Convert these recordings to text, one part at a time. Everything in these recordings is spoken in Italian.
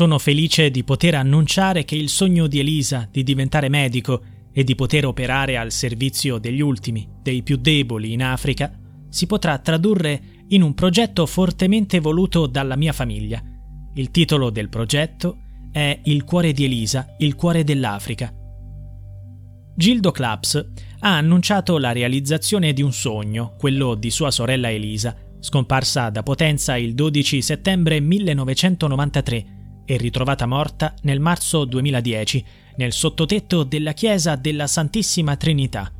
Sono felice di poter annunciare che il sogno di Elisa di diventare medico e di poter operare al servizio degli ultimi, dei più deboli in Africa, si potrà tradurre in un progetto fortemente voluto dalla mia famiglia. Il titolo del progetto è Il cuore di Elisa, il cuore dell'Africa. Gildo Claps ha annunciato la realizzazione di un sogno, quello di sua sorella Elisa, scomparsa da Potenza il 12 settembre 1993 e ritrovata morta nel marzo 2010 nel sottotetto della chiesa della Santissima Trinità.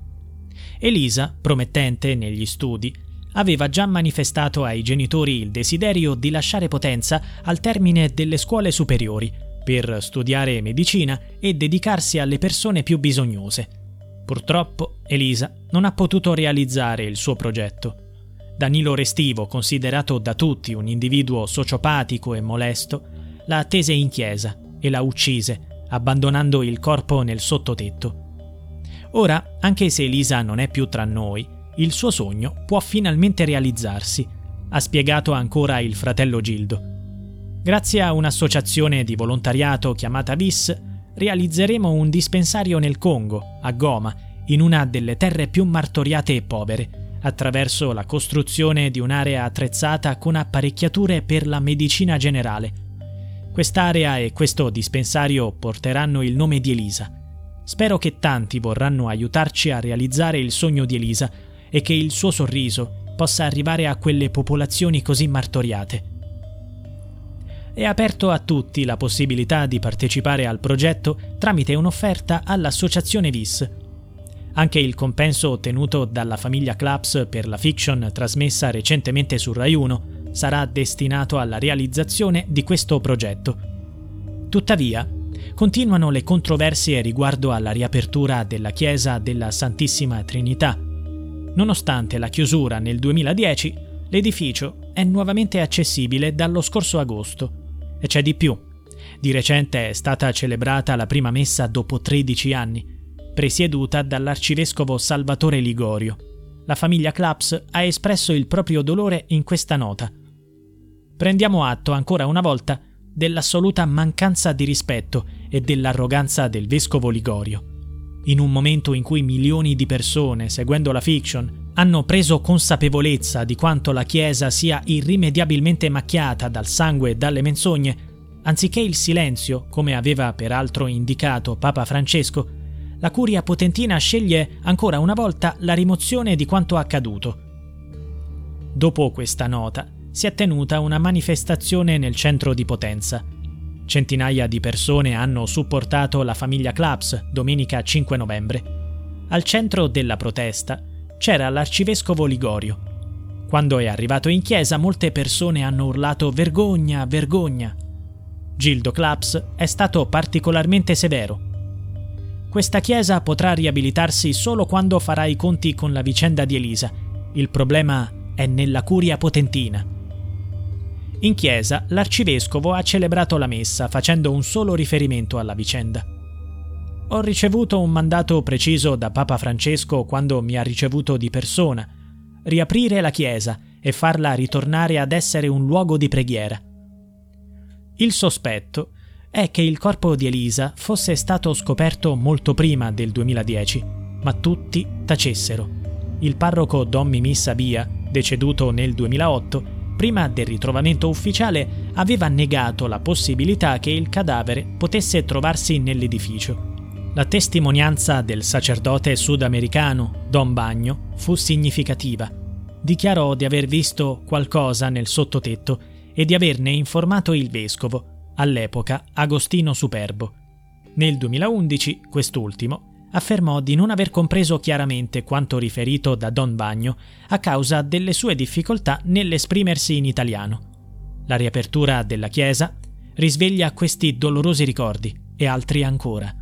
Elisa, promettente negli studi, aveva già manifestato ai genitori il desiderio di lasciare Potenza al termine delle scuole superiori per studiare medicina e dedicarsi alle persone più bisognose. Purtroppo Elisa non ha potuto realizzare il suo progetto. Danilo Restivo, considerato da tutti un individuo sociopatico e molesto, la attese in chiesa e la uccise, abbandonando il corpo nel sottotetto. Ora, anche se Elisa non è più tra noi, il suo sogno può finalmente realizzarsi, ha spiegato ancora il fratello Gildo. Grazie a un'associazione di volontariato chiamata VIS, realizzeremo un dispensario nel Congo, a Goma, in una delle terre più martoriate e povere, attraverso la costruzione di un'area attrezzata con apparecchiature per la medicina generale, Quest'area e questo dispensario porteranno il nome di Elisa. Spero che tanti vorranno aiutarci a realizzare il sogno di Elisa e che il suo sorriso possa arrivare a quelle popolazioni così martoriate. È aperto a tutti la possibilità di partecipare al progetto tramite un'offerta all'associazione VIS. Anche il compenso ottenuto dalla famiglia Claps per la fiction trasmessa recentemente su Rai 1 sarà destinato alla realizzazione di questo progetto. Tuttavia, continuano le controversie riguardo alla riapertura della chiesa della Santissima Trinità. Nonostante la chiusura nel 2010, l'edificio è nuovamente accessibile dallo scorso agosto. E c'è di più. Di recente è stata celebrata la prima messa dopo 13 anni, presieduta dall'arcivescovo Salvatore Ligorio. La famiglia Claps ha espresso il proprio dolore in questa nota prendiamo atto ancora una volta dell'assoluta mancanza di rispetto e dell'arroganza del vescovo Ligorio. In un momento in cui milioni di persone, seguendo la fiction, hanno preso consapevolezza di quanto la Chiesa sia irrimediabilmente macchiata dal sangue e dalle menzogne, anziché il silenzio, come aveva peraltro indicato Papa Francesco, la curia potentina sceglie ancora una volta la rimozione di quanto accaduto. Dopo questa nota, si è tenuta una manifestazione nel centro di Potenza. Centinaia di persone hanno supportato la famiglia Claps domenica 5 novembre. Al centro della protesta c'era l'arcivescovo Ligorio. Quando è arrivato in chiesa molte persone hanno urlato vergogna, vergogna. Gildo Claps è stato particolarmente severo. Questa chiesa potrà riabilitarsi solo quando farà i conti con la vicenda di Elisa. Il problema è nella curia potentina. In chiesa l'arcivescovo ha celebrato la messa facendo un solo riferimento alla vicenda. Ho ricevuto un mandato preciso da Papa Francesco quando mi ha ricevuto di persona, riaprire la chiesa e farla ritornare ad essere un luogo di preghiera. Il sospetto è che il corpo di Elisa fosse stato scoperto molto prima del 2010, ma tutti tacessero. Il parroco Don Mimì Sabia, deceduto nel 2008, prima del ritrovamento ufficiale, aveva negato la possibilità che il cadavere potesse trovarsi nell'edificio. La testimonianza del sacerdote sudamericano, Don Bagno, fu significativa. Dichiarò di aver visto qualcosa nel sottotetto e di averne informato il vescovo, all'epoca Agostino Superbo. Nel 2011 quest'ultimo affermò di non aver compreso chiaramente quanto riferito da Don Bagno a causa delle sue difficoltà nell'esprimersi in italiano. La riapertura della chiesa risveglia questi dolorosi ricordi e altri ancora.